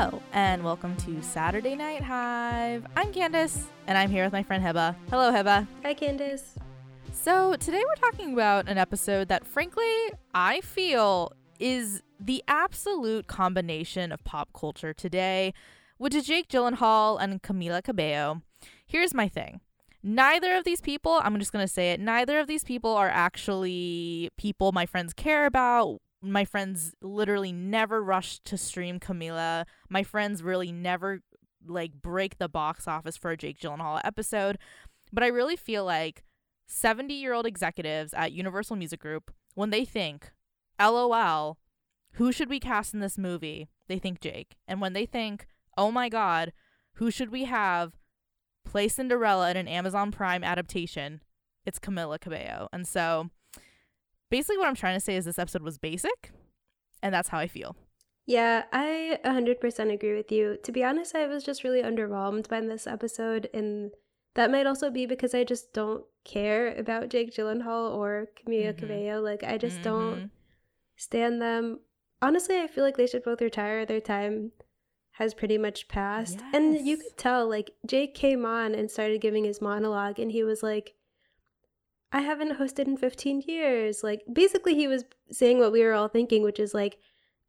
Hello, and welcome to Saturday Night Hive. I'm Candace, and I'm here with my friend Hiba. Hello, Hiba. Hi, Candace. So, today we're talking about an episode that, frankly, I feel is the absolute combination of pop culture today, which is Jake Gyllenhaal and Camila Cabello. Here's my thing. Neither of these people, I'm just going to say it, neither of these people are actually people my friends care about, my friends literally never rush to stream Camila. My friends really never like break the box office for a Jake Gyllenhaal episode. But I really feel like 70 year old executives at Universal Music Group, when they think, LOL, who should we cast in this movie? They think Jake. And when they think, oh my God, who should we have play Cinderella in an Amazon Prime adaptation? It's Camila Cabello. And so basically what I'm trying to say is this episode was basic, and that's how I feel. Yeah, I 100% agree with you. To be honest, I was just really underwhelmed by this episode, and that might also be because I just don't care about Jake Gyllenhaal or Camila mm-hmm. Cabello. Like, I just mm-hmm. don't stand them. Honestly, I feel like they should both retire. Their time has pretty much passed. Yes. And you could tell, like, Jake came on and started giving his monologue, and he was like, I haven't hosted in 15 years. Like, basically, he was saying what we were all thinking, which is like,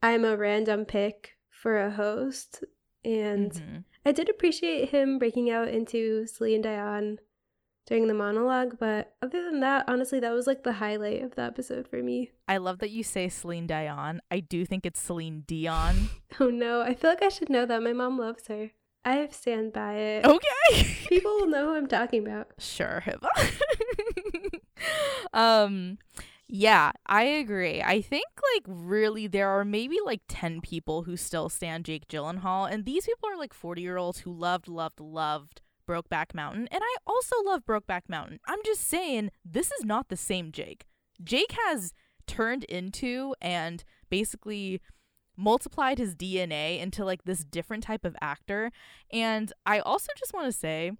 I'm a random pick for a host. And mm-hmm. I did appreciate him breaking out into Celine Dion during the monologue. But other than that, honestly, that was like the highlight of the episode for me. I love that you say Celine Dion. I do think it's Celine Dion. oh no, I feel like I should know that. My mom loves her. I stand by it. Okay. People will know who I'm talking about. Sure, Hiba. um yeah, I agree. I think like really there are maybe like 10 people who still stand Jake Gyllenhaal and these people are like 40-year-olds who loved loved loved Brokeback Mountain and I also love Brokeback Mountain. I'm just saying this is not the same Jake. Jake has turned into and basically multiplied his DNA into like this different type of actor. And I also just want to say,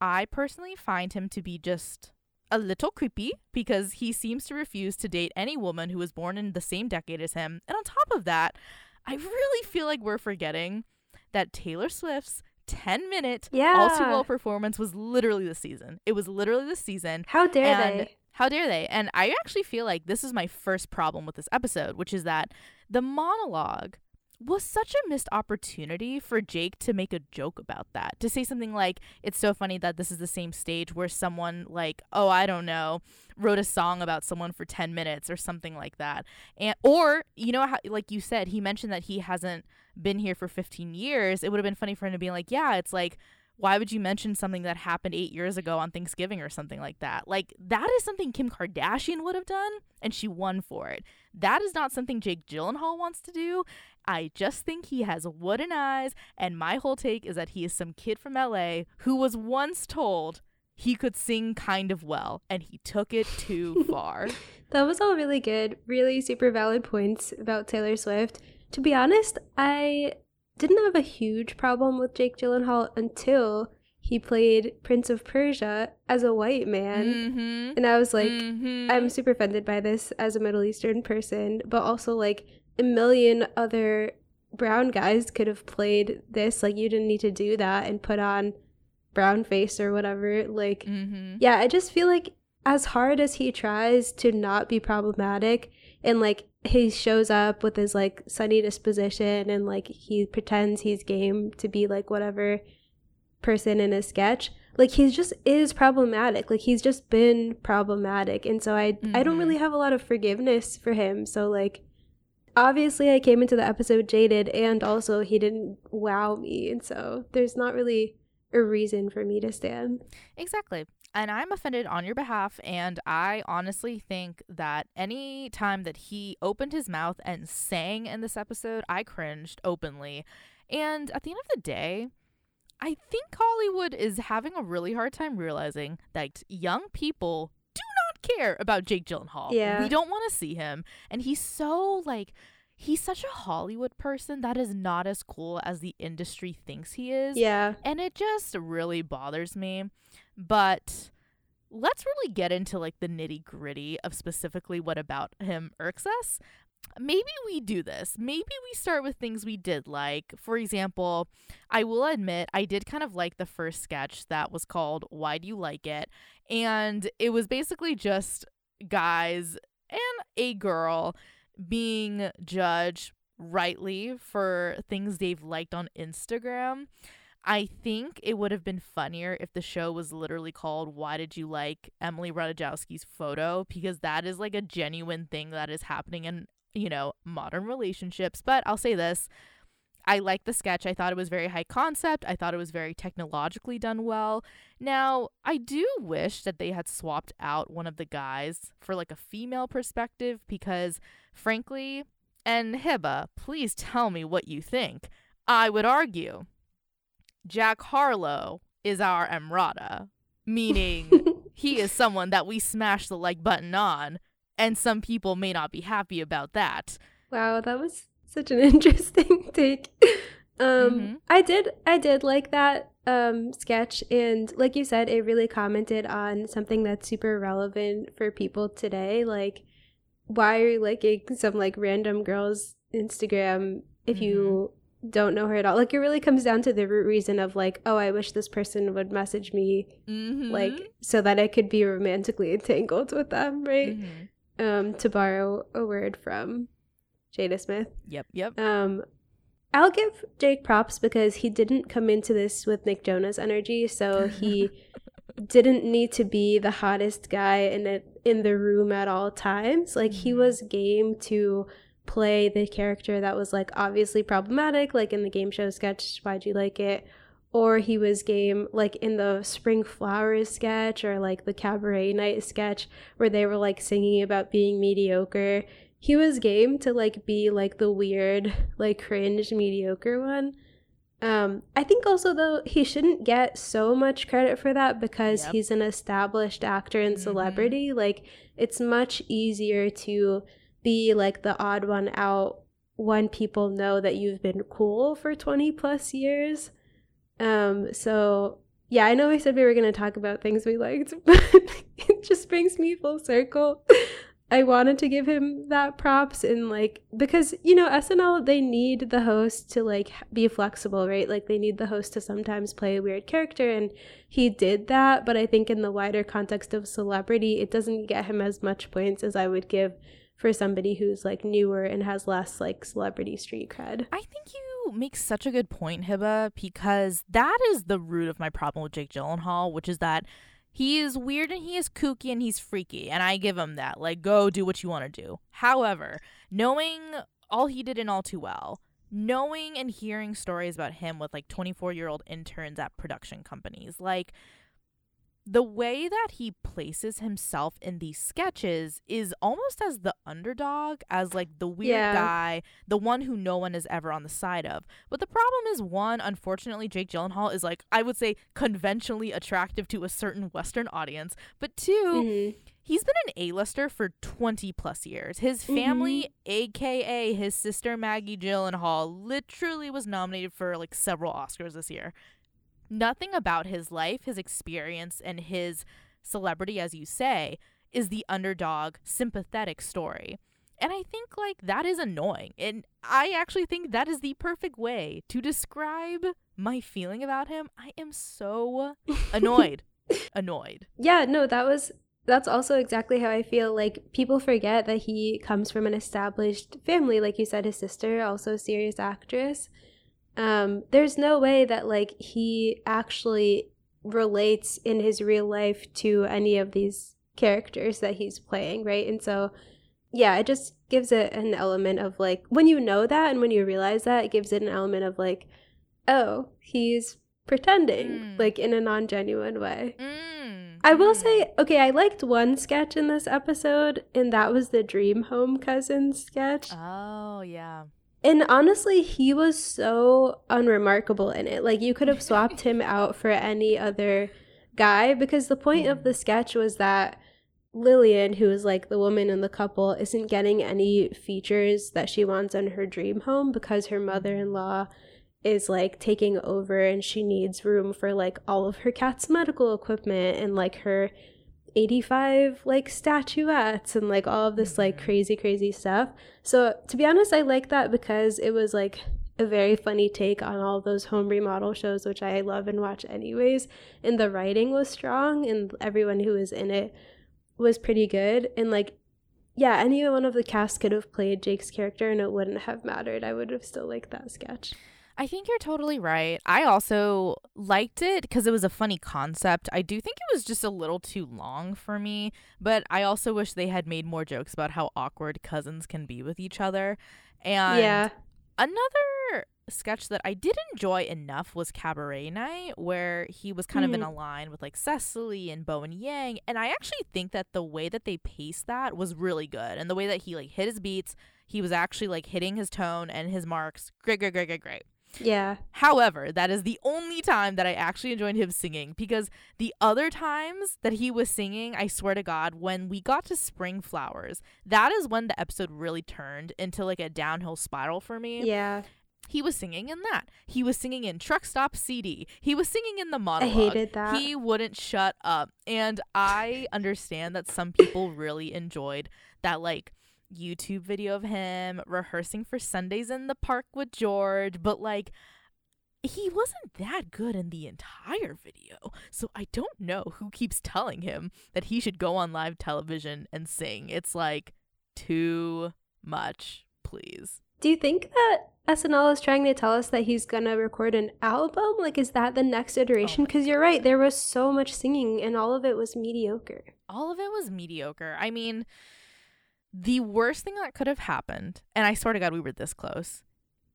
I personally find him to be just a little creepy because he seems to refuse to date any woman who was born in the same decade as him. And on top of that, I really feel like we're forgetting that Taylor Swift's 10 minute yeah. all too well performance was literally the season. It was literally the season. How dare they? How dare they? And I actually feel like this is my first problem with this episode, which is that the monologue was such a missed opportunity for Jake to make a joke about that. To say something like, it's so funny that this is the same stage where someone, like, oh, I don't know, wrote a song about someone for 10 minutes or something like that. And, or, you know, how, like you said, he mentioned that he hasn't been here for 15 years. It would have been funny for him to be like, yeah, it's like, why would you mention something that happened eight years ago on Thanksgiving or something like that? Like, that is something Kim Kardashian would have done, and she won for it. That is not something Jake Gyllenhaal wants to do. I just think he has wooden eyes, and my whole take is that he is some kid from LA who was once told he could sing kind of well, and he took it too far. that was all really good, really super valid points about Taylor Swift. To be honest, I didn't have a huge problem with Jake Gyllenhaal until he played Prince of Persia as a white man. Mm-hmm. And I was like, mm-hmm. I'm super offended by this as a Middle Eastern person, but also like a million other brown guys could have played this. Like, you didn't need to do that and put on brown face or whatever. Like, mm-hmm. yeah, I just feel like as hard as he tries to not be problematic and like he shows up with his like sunny disposition and like he pretends he's game to be like whatever person in a sketch. Like he just is problematic. Like he's just been problematic. And so i mm-hmm. i don't really mm-hmm. have a lot of forgiveness for him. So like obviously i came into the episode jaded and also he didn't wow me. And so there's not really a reason for me to stand. Exactly and I'm offended on your behalf. And I honestly think that any time that he opened his mouth and sang in this episode, I cringed openly. And at the end of the day, I think Hollywood is having a really hard time realizing that young people do not care about Jake Gyllenhaal. Yeah. We don't want to see him. And he's so like he's such a Hollywood person that is not as cool as the industry thinks he is. Yeah. And it just really bothers me. But let's really get into like the nitty gritty of specifically what about him irks us. maybe we do this. Maybe we start with things we did like. For example, I will admit I did kind of like the first sketch that was called Why Do You Like It? And it was basically just guys and a girl being judged rightly for things they've liked on Instagram. I think it would have been funnier if the show was literally called Why Did You Like Emily Ratajkowski's Photo? Because that is like a genuine thing that is happening in, you know, modern relationships. But I'll say this I like the sketch. I thought it was very high concept. I thought it was very technologically done well. Now, I do wish that they had swapped out one of the guys for like a female perspective because, frankly, and Hiba, please tell me what you think. I would argue Jack Harlow is our Emrata, meaning he is someone that we smash the like button on, and some people may not be happy about that. Wow, that was such an interesting take. Um, mm-hmm. I did, I did like that um sketch, and like you said, it really commented on something that's super relevant for people today, like why are you liking some like random girl's Instagram if mm-hmm. you don't know her at all. Like it really comes down to the root reason of like, oh, I wish this person would message me mm-hmm. like so that I could be romantically entangled with them, right? Mm-hmm. Um, to borrow a word from Jada Smith. Yep, yep. Um I'll give Jake props because he didn't come into this with Nick Jonas energy, so he didn't need to be the hottest guy in it in the room at all times. Like he mm-hmm. was game to play the character that was like obviously problematic, like in the game show sketch, why'd you like it? Or he was game like in the spring flowers sketch or like the cabaret night sketch where they were like singing about being mediocre. He was game to like be like the weird, like cringe mediocre one. Um, I think also though he shouldn't get so much credit for that because yep. he's an established actor and mm-hmm. celebrity. Mm-hmm. Like it's much easier to be like the odd one out when people know that you've been cool for 20 plus years. Um, so yeah, I know I said we were going to talk about things we liked, but it just brings me full circle. I wanted to give him that props and like because you know SNL they need the host to like be flexible, right? Like they need the host to sometimes play a weird character and he did that, but I think in the wider context of celebrity, it doesn't get him as much points as I would give for somebody who's like newer and has less like celebrity street cred. I think you make such a good point, Hiba, because that is the root of my problem with Jake Gyllenhaal, which is that he is weird and he is kooky and he's freaky, and I give him that. Like, go do what you want to do. However, knowing all he did and all too well, knowing and hearing stories about him with like 24 year old interns at production companies, like the way that he places himself in these sketches is almost as the underdog, as like the weird yeah. guy, the one who no one is ever on the side of. But the problem is one, unfortunately, Jake Gyllenhaal is like, I would say, conventionally attractive to a certain Western audience. But 2 mm-hmm. he's been an A-lister for 20 plus years. His family, mm-hmm. aka his sister Maggie Gyllenhaal, literally was nominated for like several Oscars this year nothing about his life, his experience, and his celebrity, as you say, is the underdog, sympathetic story. And I think like that is annoying. And I actually think that is the perfect way to describe my feeling about him. I am so annoyed. annoyed. Yeah, no, that was that's also exactly how I feel. Like people forget that he comes from an established family, like you said his sister also a serious actress um, there's no way that like he actually relates in his real life to any of these characters that he's playing, right? And so, yeah, it just gives it an element of like when you know that and when you realize that, it gives it an element of like, oh, he's pretending, mm. like in a non genuine way. Mm. I will mm. say, okay, I liked one sketch in this episode, and that was the Dream Home Cousins sketch. Oh, yeah. And honestly, he was so unremarkable in it. Like you could have swapped him out for any other guy because the point of the sketch was that Lillian, who is like the woman in the couple, isn't getting any features that she wants in her dream home because her mm-hmm. mother-in-law is like taking over and she needs room for like all of her cat's medical equipment and like her 85 like statuettes and like all of this like crazy crazy stuff. So to be honest, I like that because it was like a very funny take on all those home remodel shows which I love and watch anyways. And the writing was strong and everyone who was in it was pretty good and like yeah, any one of the cast could have played Jake's character and it wouldn't have mattered. I would have still liked that sketch. I think you're totally right. I also liked it because it was a funny concept. I do think it was just a little too long for me, but I also wish they had made more jokes about how awkward cousins can be with each other. And yeah. another sketch that I did enjoy enough was Cabaret Night, where he was kind of in Mhm. a line with like Cecily and Bowen Yang. And I actually think that the way that they paced that was really good. And the way that he like hit his beats, he was actually like hitting his tone and his marks. Great, great, great, great, great. Yeah. However, that is the only time that I actually enjoyed him singing because the other times that he was singing, I swear to God, when we got to Spring Flowers, that is when the episode really turned into like a downhill spiral for me. Yeah. He was singing in that. He was singing in Truck Stop CD. He was singing in the I hated that. He wouldn't shut up. And I understand that some people really enjoyed that like YouTube video of him rehearsing for Sundays in the park with George, but like he wasn't that good in the entire video. So I don't know who keeps telling him that he should go on live television and sing. It's like too much, please. Do you think that SNL is trying to tell us that he's gonna record an album? Like, is that the next oh iteration? my Because you're right, there was so much singing, and all of it was mediocre. all of it was mediocre. I mean, the worst thing that could have happened, and I swear to God, we were this close.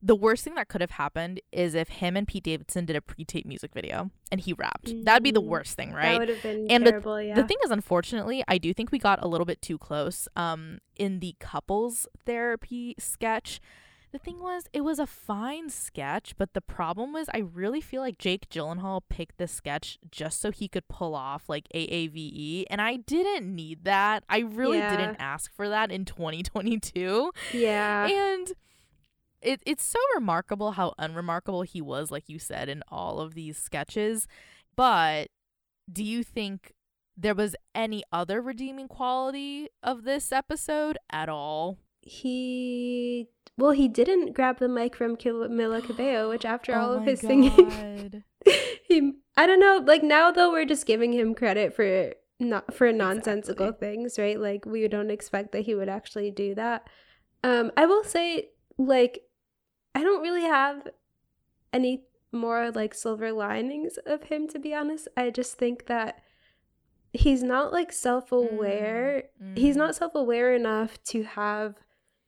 The worst thing that could have happened is if him and Pete Davidson did a pre-tape music video and he rapped. That'd be the Mm, worst thing, right? That would have been And the- terrible. yeah. The thing is, unfortunately, I do think we got a little bit too close um, in the couples therapy sketch. The thing was, it was a fine sketch, but the problem was, I really feel like Jake Gyllenhaal picked this sketch just so he could pull off like AAVE, and I didn't need that. I really Yeah. didn't ask for that in 2022, yeah. and it it's so remarkable how unremarkable he was, like you said, in all of these sketches. But do you think there was any other redeeming quality of this episode at all? he well, he didn't grab the mic from Camila Cabello, which after all Oh of my his singing, he I don't know. Like now though, we're just giving him credit for not for nonsensical Exactly. things, right? Like we don't expect that he would actually do that. Um, I will say, like, I don't really have any more like silver linings of him to be honest. I just think that he's not like self-aware. He's Mm. not self-aware enough to have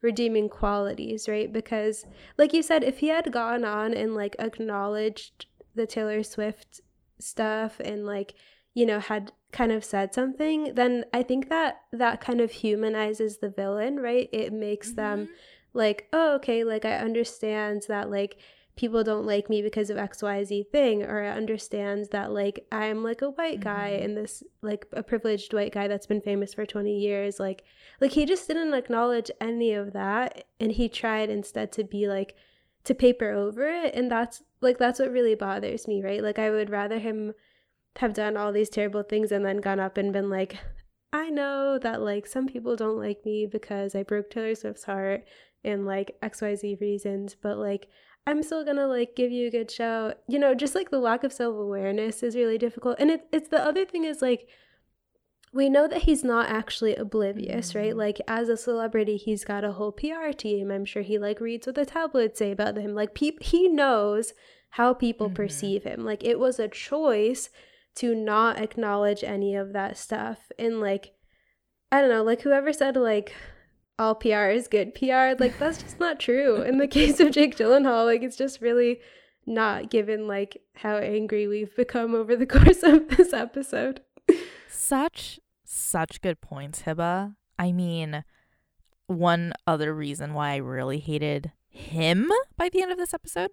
redeeming qualities, right? Because like you said, if he had gone on and like acknowledged the Taylor Swift stuff and like, you know, had kind of said something, then I think that that kind of humanizes the villain, right? It makes them Mhm. like, oh, okay, like I understand that like people don't like me because of XYZ thing, or I understand that like I'm like a white guy Mhm. and this like a privileged white guy that's been famous for 20 years. Like like he just didn't acknowledge any of that and he tried instead to be like to paper over it and that's like that's what really bothers me, right? Like I would rather him have done all these terrible things and then gone up and been like I know that like some people don't like me because I broke Taylor Swift's heart and like XYZ reasons, but like I'm still gonna like give you a good show. You know, just like the lack of self awareness is really difficult. And it, it's the other thing is like we know that he's not actually oblivious, right? Mhm. Like as a celebrity, he's got a whole PR team. I'm sure he like reads what the tabloids say about him. Like peop- he knows how people Mhm. perceive him. Like it was a choice to not acknowledge any of that stuff. And like I don't know, like whoever said like all PR is good PR, like that's just not true. In the case of Jake Gyllenhaal, like it's just really not given like how angry we've become over the course of this episode. Such, such good points, Hiba. I mean, one other reason why I really hated him by the end of this episode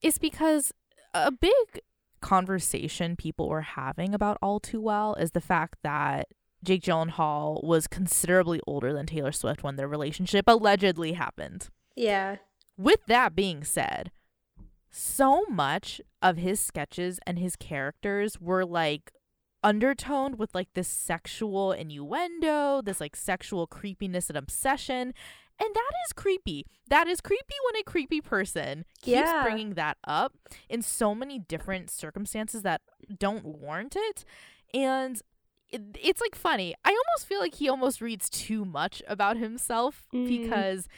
is because a big conversation people were having about All Too Well is the fact that Jake Gyllenhaal was considerably older than Taylor Swift when their relationship allegedly happened. Yeah. With that being said, so much of his sketches and his characters were like undertoned with like this sexual innuendo, this like sexual creepiness and obsession. And that is creepy. That is creepy when a creepy person keeps Yeah. bringing that up in so many different circumstances that don't warrant it. And it's like funny. I almost feel like he almost reads too much about himself Mhm. because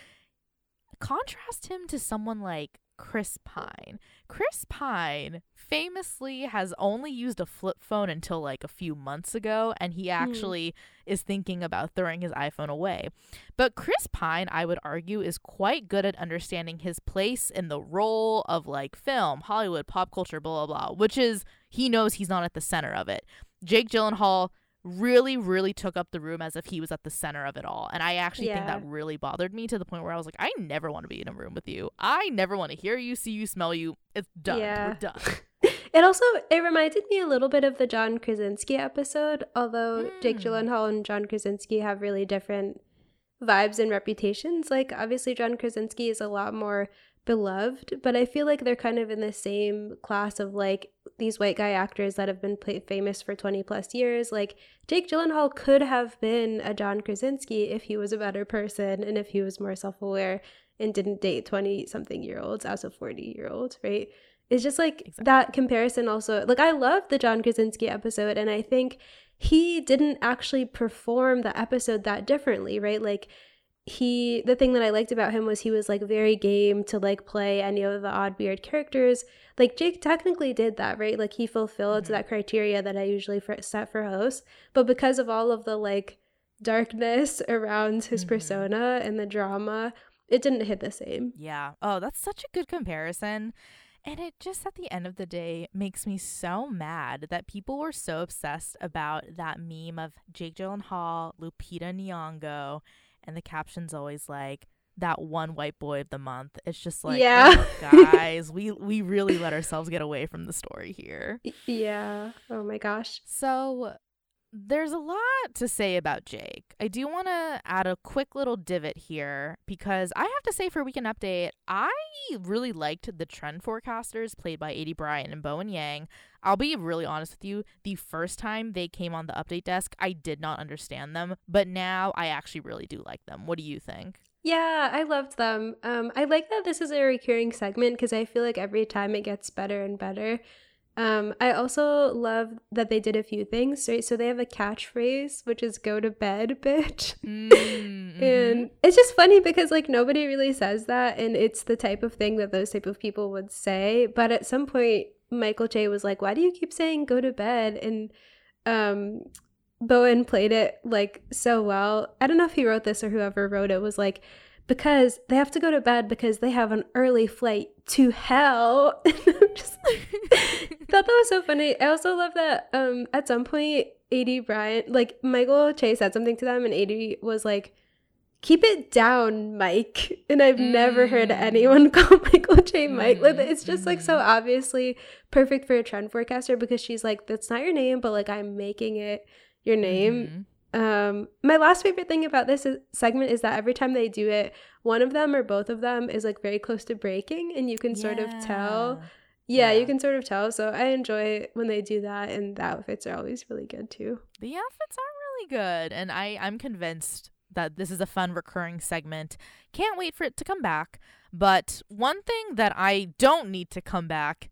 contrast him to someone like Chris Pine. Chris Pine famously has only used a flip phone until like a few months ago, and he actually is thinking about throwing his iPhone away. But Chris Pine, I would argue, is quite good at understanding his place in the role of like film, Hollywood, pop culture, blah, blah, blah, which is he knows he's not at the center of it. Jake Gyllenhaal really, really took up the room as if he was at the center of it all. And I actually think that really bothered me to the point where I was like, I never want to be in a room with you. I never want to hear you, see you, smell you. It's done. Yeah. We're done. It also it reminded me a little bit of the John Krasinski episode, although Jake Mm. Gyllenhaal and John Krasinski have really different vibes and reputations. Like obviously John Krasinski is a lot more beloved, but I feel like they're kind of in the same class of like these white guy actors that have been famous for 20 plus years. Like Jake Gyllenhaal could have been a John Krasinski if he was a better person and if he was more self-aware and didn't date 20 something year olds as a 40 year old, right? It's just like Exactly. that comparison also. Like I love the John Krasinski episode and I think he didn't actually perform the episode that differently, right? Like he the thing that I liked about him was he was like very game to like play any of the odd weird characters. Like Jake technically did that, right? Like he fulfilled Mhm. that criteria that I usually for, set for hosts, but because of all of the like darkness around his Mhm. persona and the drama, it didn't hit the same. Yeah. Oh, that's such a good comparison. And it just at the end of the day makes me so mad that people were so obsessed about that meme of Jake Gyllenhaal, Lupita Nyong'o, and the caption's always like that one white boy of the month. It's just like, Yeah. oh, guys, we we really let ourselves get away from the story here. Yeah. Oh my gosh. So there's a lot to say about Jake. I do want to add a quick little divot here because I have to say for Weekend Update, I really liked the trend forecasters played by Aidy Bryant and Bowen Yang. I'll be really honest with you, the first time they came on the update desk, I did not understand them, but now I actually really do like them. What do you think? Yeah, I loved them. Um, I like that this is a recurring segment because I feel like every time it gets better and better. Um, I also love that they did a few things, right? So they have a catchphrase, which is "Go to bed, bitch," Mm, and it's just funny because like nobody really says that, and it's the type of thing that those type of people would say. But at some point, Michael Che was like, "Why do you keep saying go to bed?" And um, Bowen played it like so well. I don't know if he wrote this or whoever wrote it was like because they have to go to bed because they have an early flight to hell. I just thought that was so funny. I also love that um at some point Aidy Bryant like Michael Che said something to them and Aidy was like keep it down Mike and I've never heard Mm. anyone call Michael Che Mike like it's just like so mhm. obviously perfect for a trend forecaster because she's like that's not your name but like I'm making it your name Mhm. Um, my last favorite thing about this is- segment is that every time they do it, one of them or both of them is like very close to breaking, and you can sort of tell. Yeah, Yeah. you can sort of tell. So I enjoy when they do that, and the outfits are always really good too. The outfits are really good, and I I'm convinced that this is a fun recurring segment. Can't wait for it to come back. But one thing that I don't need to come back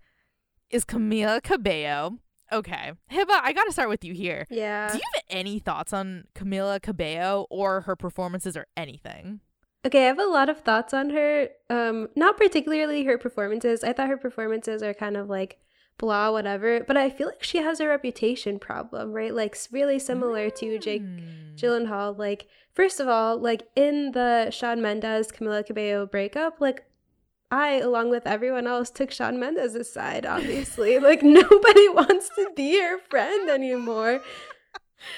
is Camila Cabello. Okay, Hiba, I gotta start with you here. Yeah. Do you have any thoughts on Camila Cabello or her performances or anything? Okay, I have a lot of thoughts on her. Um, not particularly her performances. I thought her performances are kind of like blah, whatever. But I feel like she has a reputation problem, right? Like really similar to Jake Mm. Gyllenhaal, like first of all, like in the Shawn Mendes Camila Cabello breakup, like I, along with everyone else, took Shawn Mendes' side. Obviously, like nobody wants to be her friend anymore.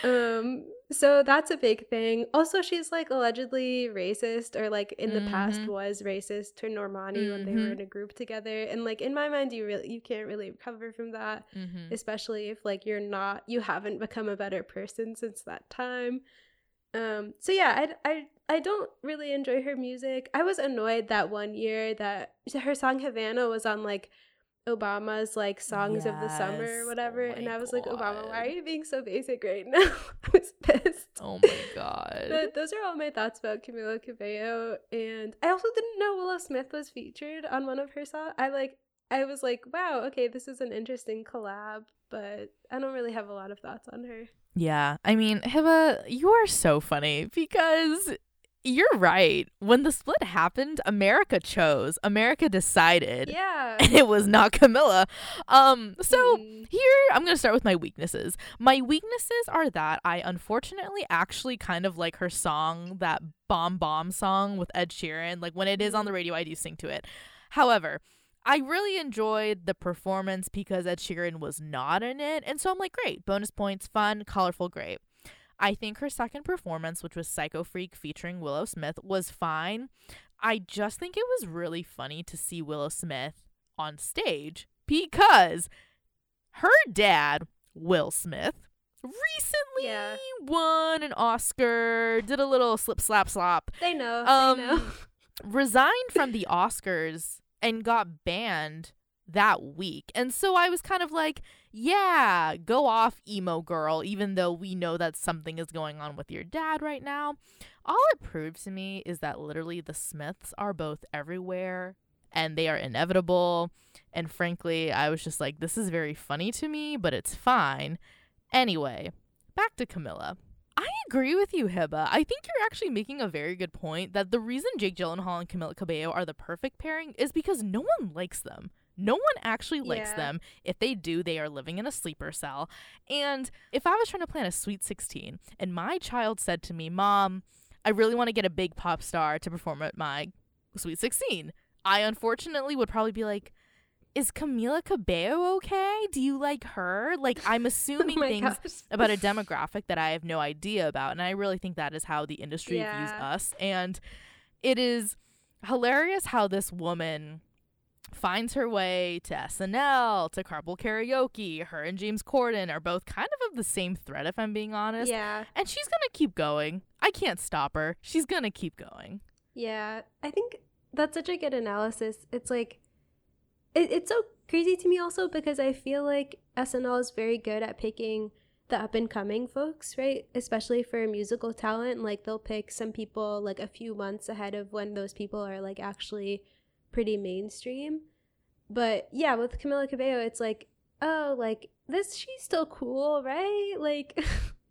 Um, so that's a big thing. Also, she's like allegedly racist, or like in the past Mhm. was racist to Normani when they were Mhm. in a group together. And like in my mind, you really you can't really recover from that Mhm. especially if like you're not you haven't become a better person since that time um so yeah i i i don't really enjoy her music i was annoyed that one year that her song havana was on like Obama's like songs of the summer or oh whatever. Oh and I was like, Obama, why are you being so basic right now? I was pissed. Oh my god. But those are all my thoughts about Camila Cabello. And I also didn't know Willow Smith was featured on one of her songs. I like I was like, wow, okay, this is an interesting collab, but I don't really have a lot of thoughts on her. Yeah, I mean, Hiba, you are so funny because you're right. When the split happened, America chose. America decided. Yeah. And it was not Camila. Um, so Mm. here I'm gonna start with my weaknesses. My weaknesses are that I unfortunately actually kind of like her song, that Bam Bam song with Ed Sheeran. Like when it is on the radio, I do sing to it. However, I really enjoyed the performance because Ed Sheeran was not in it, and so I'm like, great, bonus points, fun, colorful, great. I think her second performance, which was Psycho Freak featuring Willow Smith, was fine. I just think it was really funny to see Willow Smith on stage because her dad, Will Smith, recently Yeah. won an Oscar, did a little slip slap slap, They know. um, they know. resigned from the Oscars and got banned that week. And so I was kind of like, yeah, go off, emo girl, even though we know that something is going on with your dad right now. All it proved to me is that literally the Smiths are both everywhere and they are inevitable. And frankly, I was just like, this is very funny to me, but it's fine. Anyway, back to Camila. I agree with you, Hiba. I think you're actually making a very good point that the reason Jake Gyllenhaal and Camila Cabello are the perfect pairing is because no one likes them. No one actually likes Yeah. them. If they do, they are living in a sleeper cell. And if I was trying to plan a sweet 16 and my child said to me, Mom, I really want to get a big pop star to perform at my sweet 16, I unfortunately would probably be like, is Camila Cabello okay? Do you like her? Like, I'm oh assuming oh things about a demographic that I have no idea about. And I really think that is how the industry views us. And it is hilarious how this woman finds her way to SNL, to Carpool Karaoke. Her and James Corden are both kind of of the same thread, if I'm being honest. Yeah. And she's going to keep going. I can't stop her. She's going to keep going. Yeah, I think that's such a good analysis. It's like, it, it's so crazy to me also because I feel like SNL is very good at picking the up and coming folks, right? Especially for musical talent. Like, they'll pick some people like a few months ahead of when those people are like actually pretty mainstream. But yeah, with Camila Cabello, it's like, oh, like this, she's still cool, right? Like,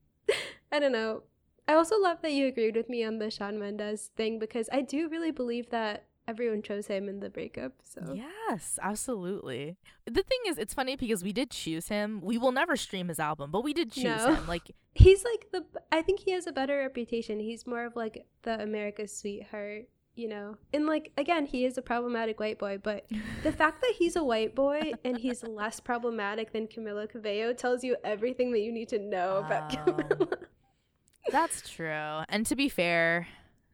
I don't know. I also love that you agreed with me on the Shawn Mendes thing because I do really believe that everyone chose him in the breakup. So Yes, absolutely. The thing is, it's funny because we did choose him. We will never stream his album, but we did choose No. him. Like, he's like the. I think he has a better reputation. He's more of like the America's sweetheart, you know. And like again, he is a problematic white boy, but the fact that he's a white boy and he's less problematic than Camila Cabello tells you everything that you need to know about Oh. Camila. That's true. And to be fair,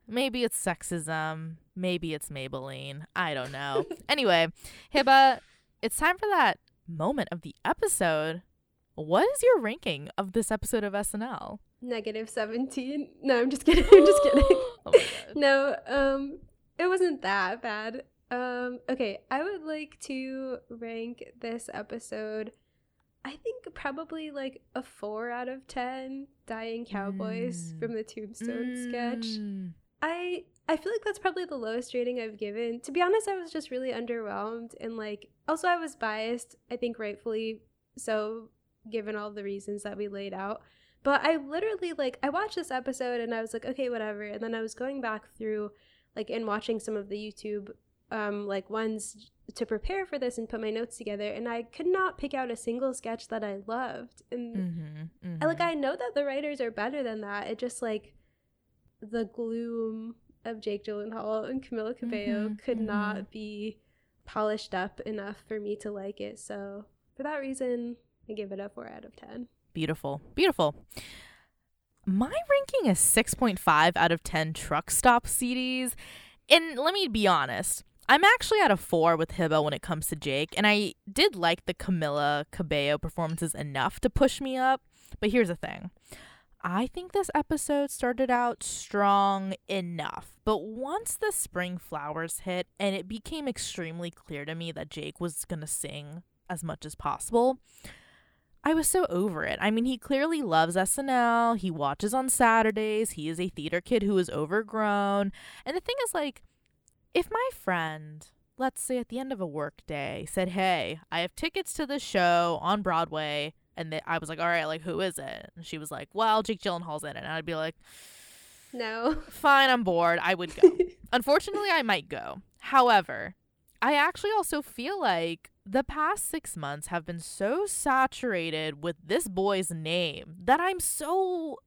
maybe it's sexism. Maybe it's Maybelline. I don't know. anyway, Hiba, it's time for that moment of the episode. What is your ranking of this episode of SNL? Negative seventeen. No, I'm just kidding. I'm just kidding. oh no, um, it wasn't that bad. Um, okay, I would like to rank this episode. I think probably like a four out of ten. Dying cowboys Mm. from the Tombstone sketch. Mm. I I feel like that's probably the lowest rating I've given. To be honest, I was just really underwhelmed and like also I was biased. I think rightfully so, given all the reasons that we laid out. But I literally like I watched this episode and I was like, okay, whatever. And then I was going back through like and watching some of the YouTube um like ones to prepare for this and put my notes together and I could not pick out a single sketch that I loved. And Mm-hmm, I- like I know that the writers are better than that. It just like the gloom of Jake Gyllenhaal and Camila Cabello Mhm, could not be polished up enough for me to like it. So for that reason, I give it a four out of ten. Beautiful. Beautiful. My ranking is 6.5 out of 10 truck stop CDs. And let me be honest, I'm actually at a 4 with Hiba when it comes to Jake. And I did like the Camila Cabello performances enough to push me up. But here's the thing I think this episode started out strong enough, but once the spring flowers hit and it became extremely clear to me that Jake was going to sing as much as possible, I was so over it. I mean, he clearly loves SNL. He watches on Saturdays. He is a theater kid who is overgrown. And the thing is, like, if my friend, let's say at the end of a work day, said, Hey, I have tickets to the show on Broadway, and th- I was like, All right, like, who is it? And she was like, Well, Jake Gyllenhaal's in it. And I'd be like, No. Fine, I'm bored. I would go. Unfortunately, I might go. However, I actually also feel like the past six months have been so saturated with this boy's name that I'm so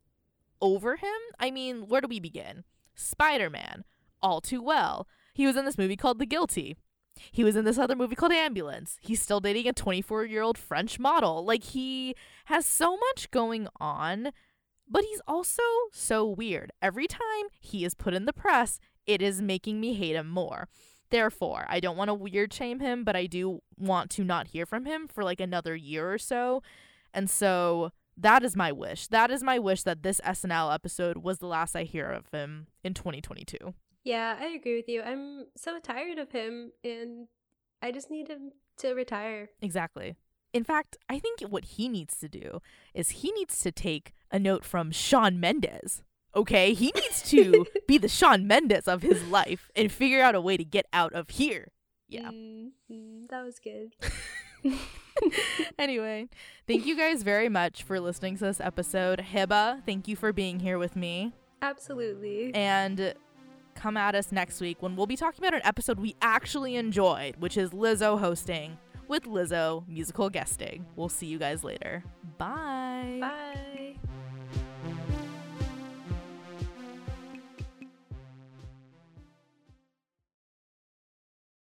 over him. I mean, where do we begin? Spider Man, all too well. He was in this movie called The Guilty. He was in this other movie called Ambulance. He's still dating a 24 year old French model. Like, he has so much going on, but he's also so weird. Every time he is put in the press, it is making me hate him more. Therefore, I don't want to weird shame him, but I do want to not hear from him for like another year or so. And so that is my wish. That is my wish that this SNL episode was the last I hear of him in 2022. Yeah, I agree with you. I'm so tired of him and I just need him to retire. Exactly. In fact, I think what he needs to do is he needs to take a note from Shawn Mendes. Okay, he needs to be the Shawn Mendes of his life and figure out a way to get out of here. Yeah. Mm, mm, that was good. anyway, thank you guys very much for listening to this episode. Hiba, thank you for being here with me. Absolutely. And come at us next week when we'll be talking about an episode we actually enjoyed, which is Lizzo hosting with Lizzo musical guesting. We'll see you guys later. Bye. Bye.